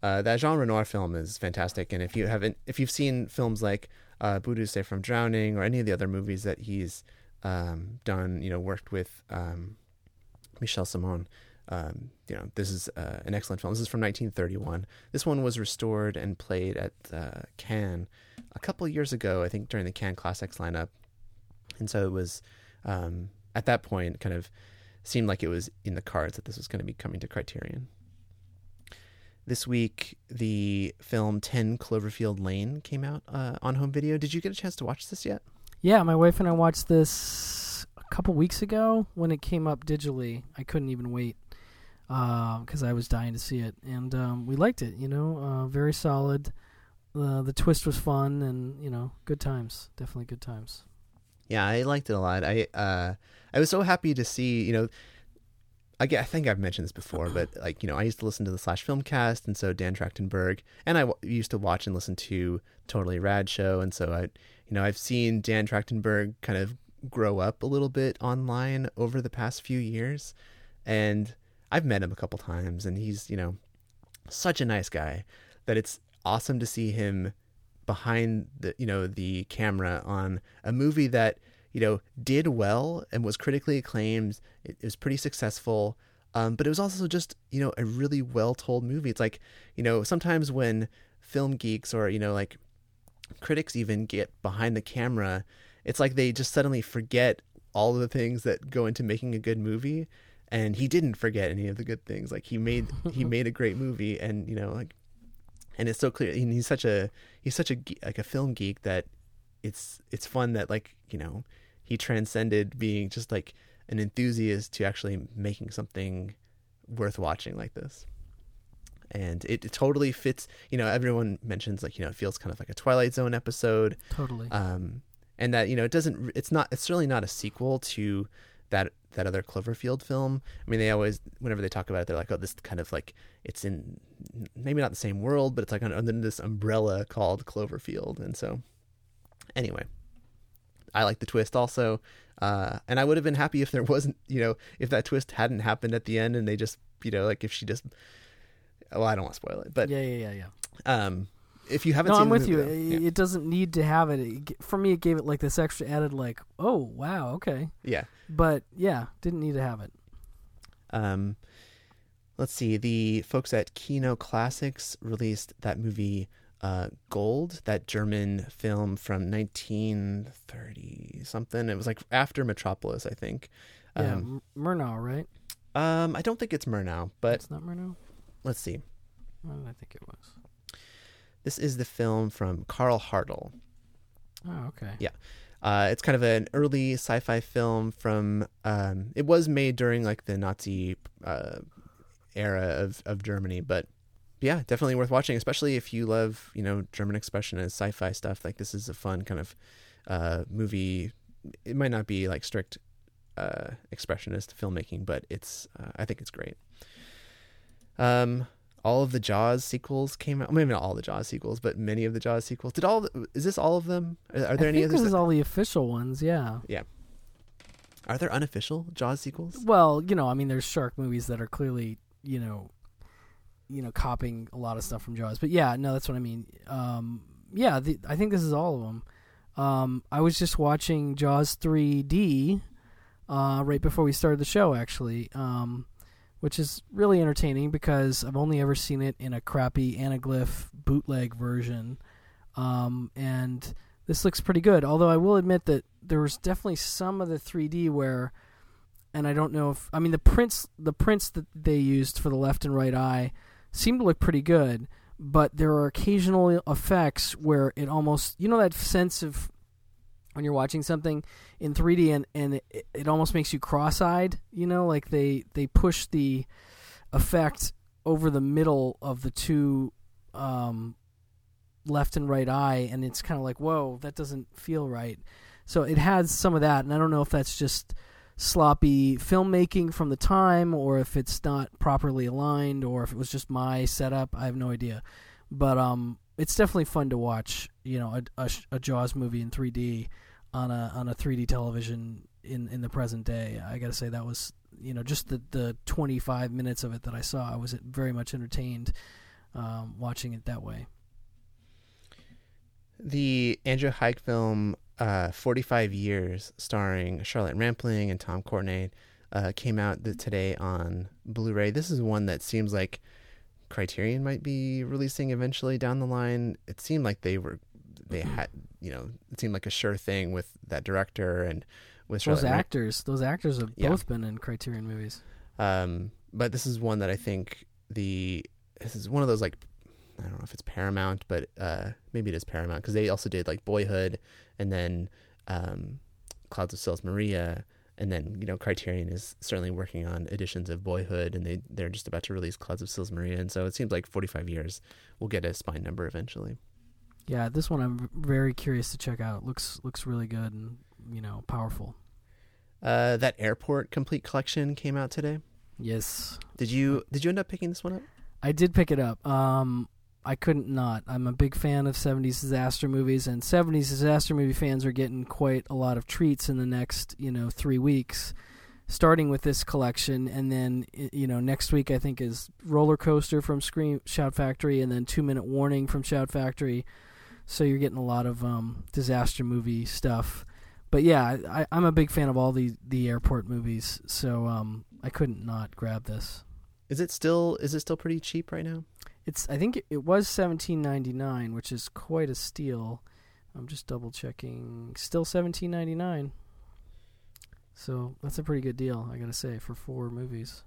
Uh, that Jean Renoir film is fantastic, and if you haven't, if you've seen films like uh, Boudu Saved from Drowning or any of the other movies that he's um, done, you know, worked with um, Michel Simon, um, you know, this is uh, an excellent film. This is from 1931. This one was restored and played at uh, Cannes a couple years ago, I think, during the Cannes Classics lineup, and so it was um, at that point kind of seemed like it was in the cards that this was going to be coming to Criterion. This week, the film 10 Cloverfield Lane came out uh, on home video. Did you get a chance to watch this yet? Yeah, my wife and I watched this a couple weeks ago when it came up digitally. I couldn't even wait because I was dying to see it, and um, we liked it. You know, uh, very solid. Uh, the twist was fun, and you know, good times. Definitely good times. Yeah, I liked it a lot. I uh, I was so happy to see, you know, I, I think I've mentioned this before, but like, you know, I used to listen to the Slash Filmcast, and so Dan Trachtenberg, and I w- used to watch and listen to Totally Rad Show, and so I, you know, I've seen Dan Trachtenberg kind of grow up a little bit online over the past few years, and I've met him a couple times, and he's, you know, such a nice guy that it's awesome to see him behind the you know the camera on a movie that you know did well and was critically acclaimed. It, it was pretty successful um, but it was also just you know a really well told movie. It's like you know sometimes when film geeks or you know like critics even get behind the camera it's like they just suddenly forget all of the things that go into making a good movie and he didn't forget any of the good things. Like he made he made a great movie and you know like and it's so clear and he's such a he's such a like a film geek that it's it's fun that like you know he transcended being just like an enthusiast to actually making something worth watching like this. And it, it totally fits you know everyone mentions like you know it feels kind of like a twilight zone episode. Totally. um, and that you know it doesn't it's not it's certainly not a sequel to that that other Cloverfield film. I mean, they always whenever they talk about it, they're like, oh, this kind of like it's in maybe not the same world, but it's like under, this umbrella called Cloverfield. And so, anyway, I like the twist also, uh, and I would have been happy if there wasn't you know if that twist hadn't happened at the end and they just you know like if she just well I don't want to spoil it, but yeah, yeah, yeah, yeah. um, if you haven't No, seen I'm with you. though, It, it doesn't need to have it. it. For me, it gave it like this extra added, like, oh wow, okay. yeah. But yeah, didn't need to have it. Um, let's see. The folks at Kino Classics released that movie uh, Gold, that German film from 1930 something. It was like after Metropolis, I think. Yeah, Um, Murnau, right? um, I don't think it's Murnau, but it's not Murnau. let's see. What did I think it was? This is the film from Karl Hartl. Oh, okay. Yeah. Uh, it's kind of an early sci-fi film from. Um, it was made during like the Nazi uh, era of of Germany, but yeah, definitely worth watching, especially if you love you know German expressionist sci-fi stuff. Like this is a fun kind of uh, movie. It might not be like strict uh, expressionist filmmaking, but it's uh, I think it's great. Um, all of the Jaws sequels came out. Maybe not all the Jaws sequels, but many of the Jaws sequels. Did all? The, is this all of them? Are, are there I any think others? this is that- all the official ones. Yeah. Yeah. are there unofficial Jaws sequels? Well, you know, I mean, there's shark movies that are clearly, you know, you know, copying a lot of stuff from Jaws. But yeah, no, that's what I mean. Um, yeah, the, I think this is all of them. Um, I was just watching Jaws 3D uh, right before we started the show, actually, um, which is really entertaining because I've only ever seen it in a crappy anaglyph bootleg version, um, and this looks pretty good. Although I will admit that there was definitely some of the 3D where and I don't know if I mean the prints the prints that they used for the left and right eye seem to look pretty good, but there are occasional effects where it almost you know that sense of when you're watching something in 3D and and it, it almost makes you cross-eyed, you know, like they they push the effect over the middle of the two um, left and right eye and it's kind of like whoa, that doesn't feel right. So it has some of that and I don't know if that's just sloppy filmmaking from the time or if it's not properly aligned or if it was just my setup i have no idea but um it's definitely fun to watch you know a, a, a jaws movie in 3d on a on a 3d television in in the present day i gotta say that was you know just the the 25 minutes of it that i saw i was very much entertained um, watching it that way The Andrew Haigh film, uh, 45 Years, starring Charlotte Rampling and Tom Courtenay, uh, came out today on Blu ray. This is one that seems like Criterion might be releasing eventually down the line. It seemed like they were, they had, you know, it seemed like a sure thing with that director and with those Charlotte actors those actors have Yeah. both been in criterion movies Um, but this is one that I think the this is one of those like I don't know if it's Paramount, but uh, maybe it is Paramount because they also did like Boyhood and then um, Clouds of Sils Maria, and then you know Criterion is certainly working on editions of Boyhood, and they they're just about to release Clouds of Sils Maria, and so it seems like 45 years we'll get a spine number eventually. Yeah, this one I'm very curious to check out. looks looks really good and you know powerful. Uh, that Airport Complete Collection came out today. Yes, Did you did you end up picking this one up? I did pick it up. Um, I couldn't not. I'm a big fan of 70s disaster movies, and 70s disaster movie fans are getting quite a lot of treats in the next you know three weeks. Starting with this collection, and then you know next week I think is Roller Coaster from Scream Shout Factory, and then Two Minute Warning from Shout Factory. So you're getting a lot of um, disaster movie stuff. But yeah, I, I'm a big fan of all the the airport movies, so um, I couldn't not grab this. Is it still is it still pretty cheap right now? It's I think it, was seventeen ninety nine, which is quite a steal. I'm just double checking. Still seventeen ninety nine. So that's a pretty good deal, I gotta say, for four movies.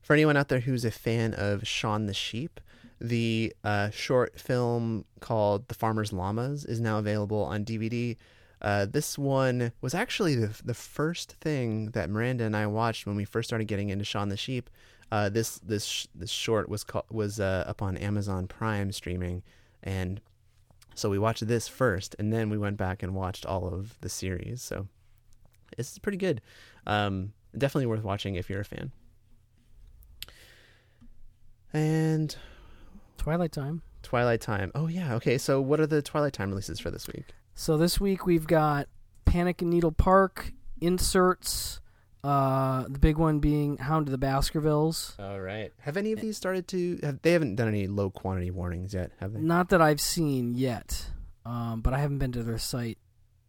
For anyone out there who's a fan of Shaun the Sheep, the uh, short film called The Farmer's Llamas is now available on DVD. Uh, this one was actually the, the first thing that Miranda and I watched when we first started getting into Shaun the Sheep. Uh, this this sh- this short was called, was uh, up on Amazon Prime streaming, and so we watched this first, and then we went back and watched all of the series. So it's pretty good. Um, definitely worth watching if you're a fan. And Twilight Time. Twilight Time. Oh yeah. Okay. So what are the Twilight Time releases for this week? So this week we've got Panic in Needle Park, inserts, uh, the big one being Hound of the Baskervilles. All right. Have any of these started to? Have, they haven't done any low quantity warnings yet, have they? Not that I've seen yet, um, but I haven't been to their site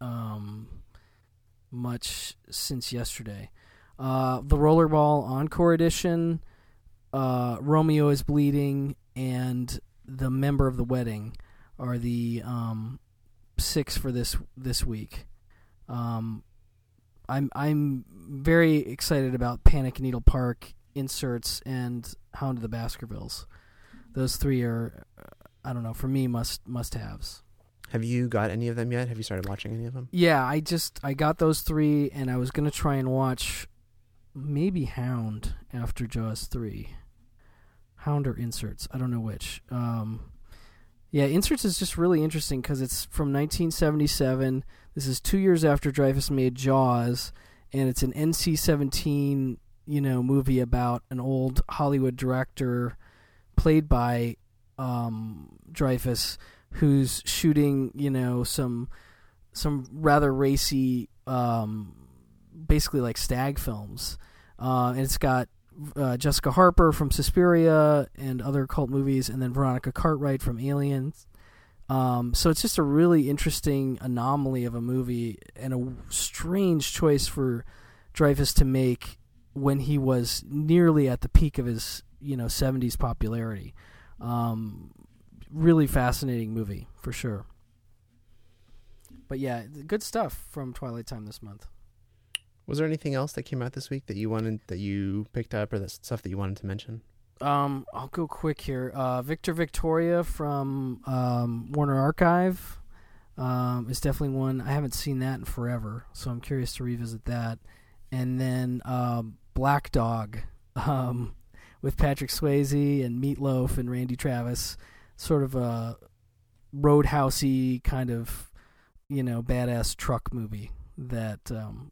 um, much since yesterday. Uh, the Rollerball Encore Edition, uh, Romeo is Bleeding, and the Member of the Wedding are the um, six for this this week. Um, I'm I'm very excited about Panic Needle Park inserts and Hound of the Baskervilles. Those three are I don't know. For me, must must haves. Have you got any of them yet? Have you started watching any of them? Yeah, I just I got those three, and I was gonna try and watch maybe Hound after Jaws three. Hound or Inserts, I don't know which. Um, yeah, Inserts is just really interesting because it's from 1977. This is two years after Dreyfuss made Jaws, and it's an NC-17 you know movie about an old Hollywood director played by um, Dreyfuss who's shooting you know some some rather racy um, basically like stag films uh, and it's got uh, Jessica Harper from Suspiria and other cult movies, and then Veronica Cartwright from Aliens. Um, so it's just a really interesting anomaly of a movie and a strange choice for Dreyfuss to make when he was nearly at the peak of his you know 70s popularity. Um, really fascinating movie for sure. But yeah, good stuff from Twilight Time this month. Was there anything else that came out this week that you wanted that you picked up or that stuff that you wanted to mention? Um, I'll go quick here. Uh, Victor Victoria from um, Warner Archive um, is definitely one. I haven't seen that in forever, so I'm curious to revisit that. And then um, Black Dog um, with Patrick Swayze and Meatloaf and Randy Travis, sort of a roadhousey kind of you know badass truck movie that um,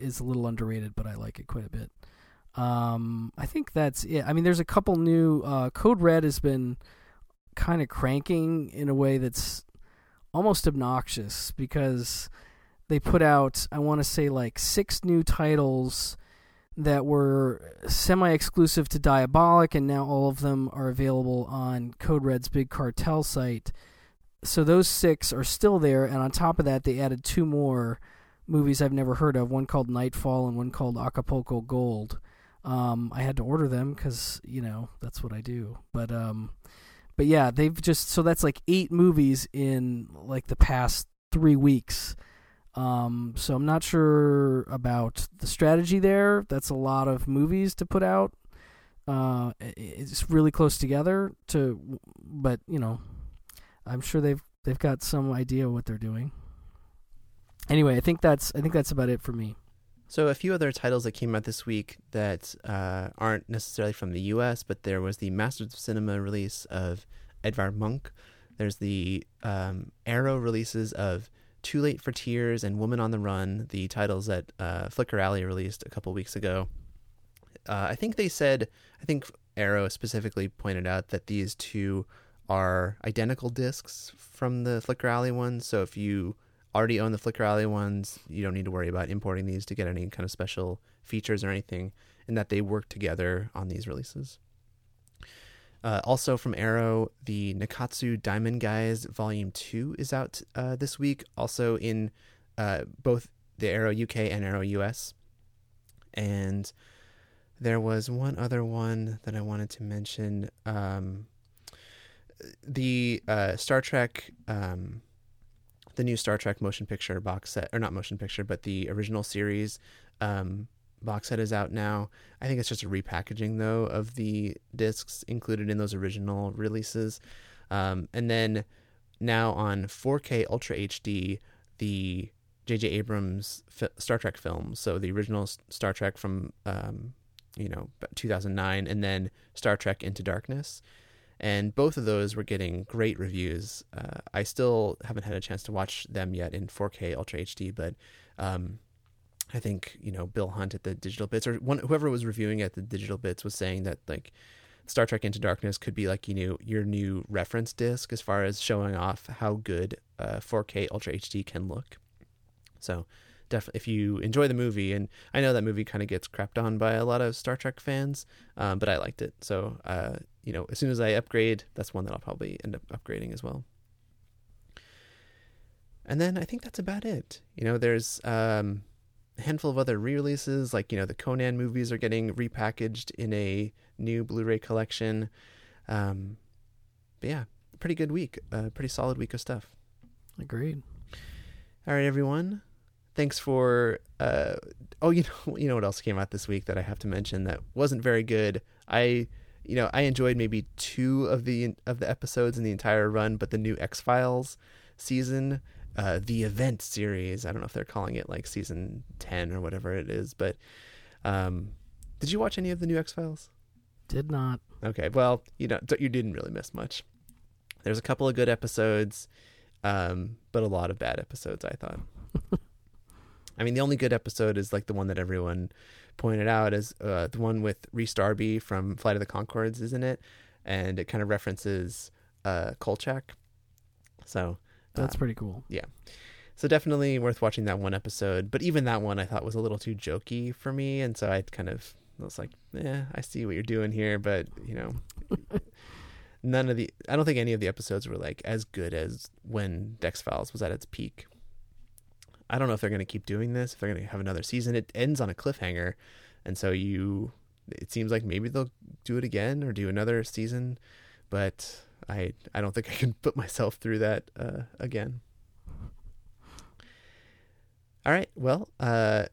is a little underrated, but I like it quite a bit. Um, I think that's it. I mean, there's a couple new. Uh, Code Red has been kind of cranking in a way that's almost obnoxious because they put out, I want to say, like six new titles that were semi exclusive to Diabolik, and now all of them are available on Code Red's Big Cartel site. So those six are still there, and on top of that, they added two more movies I've never heard of. One called Nightfall and one called Acapulco Gold. Um, I had to order them because you know that's what I do. But um, but yeah, they've just so that's like eight movies in like the past three weeks. Um, so I'm not sure about the strategy there. That's a lot of movies to put out. Uh, it's really close together to, but you know, I'm sure they've they've got some idea what they're doing anyway, I think that's I think that's about it for me. So a few other titles that came out this week that uh, aren't necessarily from the U.S., but there was the Masters of Cinema release of Edvard Munch. There's the um, Arrow releases of Too Late for Tears and Woman on the Run, the titles that uh, Flicker Alley released a couple weeks ago. Uh, I think they said, I think Arrow specifically pointed out that these two are identical discs from the Flicker Alley ones. So if you already own the Flicker Alley ones, you don't need to worry about importing these to get any kind of special features or anything, and that they work together on these releases. Uh, also from Arrow, the Nikkatsu Diamond Guys Volume 2 is out uh, this week, also in uh, both the Arrow UK and Arrow US. And there was one other one that I wanted to mention. Um, the uh, Star Trek um, the new Star Trek motion picture box set, or not motion picture, but the original series um, box set is out now. I think it's just a repackaging though of the discs included in those original releases. Um, and then now on 4K Ultra HD, the J.J. Abrams Star Trek films, so the original Star Trek from um, you know 2009, and then Star Trek Into Darkness and both of those were getting great reviews. Uh, I still haven't had a chance to watch them yet in 4K Ultra HD, but um, I think you know Bill Hunt at the Digital Bits or one, whoever was reviewing at the Digital Bits was saying that like Star Trek Into Darkness could be like you know your new reference disc as far as showing off how good uh, 4K Ultra HD can look. So definitely if you enjoy the movie and i know that movie kind of gets crapped on by a lot of star trek fans um, but i liked it. So uh, you know as soon as i upgrade that's one that i'll probably end up upgrading as well. And then i think that's about it. You know there's um, a handful of other re-releases like you know the conan movies are getting repackaged in a new blu-ray collection. Um, but yeah pretty good week a pretty solid week of stuff. Agreed. All right everyone thanks for uh, oh you know you know what else came out this week that I have to mention that wasn't very good. I you know I enjoyed maybe two of the of the episodes in the entire run, but the new X Files season, uh, the event series. I don't know if they're calling it like season ten or whatever it is, but um, did you watch any of the new X Files? Did not. Okay, well you know you didn't really miss much. There's a couple of good episodes, um, but a lot of bad episodes. I thought. I mean, the only good episode is like the one that everyone pointed out is uh, the one with Rhys Darby from Flight of the Conchords, isn't it? And it kind of references uh, Kolchak. So That's um, pretty cool. Yeah. So definitely worth watching that one episode. But even that one I thought was a little too jokey for me, and so I kind of was like, "Yeah, I see what you're doing here," but you know, none of the I don't think any of the episodes were like as good as when the X Files was at its peak. I don't know if they're going to keep doing this. If they're going to have another season, it ends on a cliffhanger, and so you, it seems like maybe they'll do it again or do another season, but I I don't think I can put myself through that uh, again. All right. Well, uh,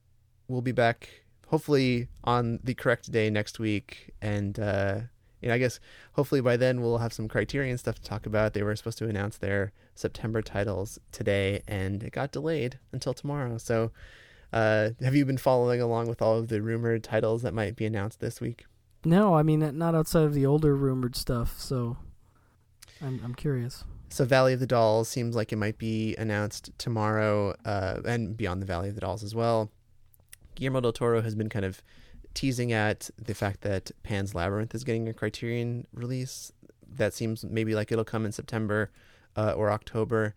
we'll be back hopefully on the correct day next week, and uh, you know, I guess hopefully by then we'll have some Criterion stuff to talk about. They were supposed to announce their September titles today, and it got delayed until tomorrow. So, uh, have you been following along with all of the rumored titles that might be announced this week? No, I mean not outside of the older rumored stuff. So I'm I'm curious. So, Valley of the Dolls seems like it might be announced tomorrow, uh, and Beyond the Valley of the Dolls as well. Guillermo del Toro has been kind of teasing at the fact that Pan's Labyrinth is getting a Criterion release. That seems maybe like it'll come in September uh, or October.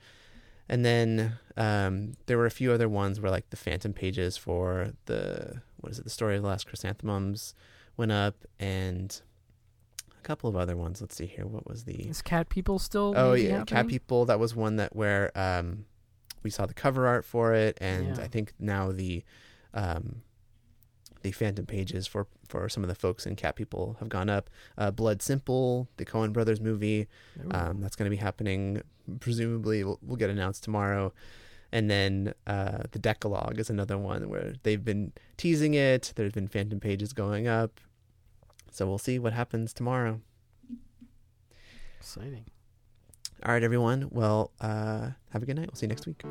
And then um, there were a few other ones where like the Phantom pages for the what is it, the story of the last chrysanthemums went up, and a couple of other ones. Let's see here. What was the Is Cat People still? Oh yeah, Cat? People. That was one that where um, we saw the cover art for it, and Yeah. I think now the um, the Phantom pages for for some of the folks in Cat People have gone up. Uh, Blood Simple, the Coen Brothers movie, um, that's going to be happening. Presumably, will will get announced tomorrow. And then uh, the Decalogue is another one where they've been teasing it. There's been Phantom pages going up, so we'll see what happens tomorrow. Exciting. All right, everyone. Well, uh, have a good night. We'll see you next week.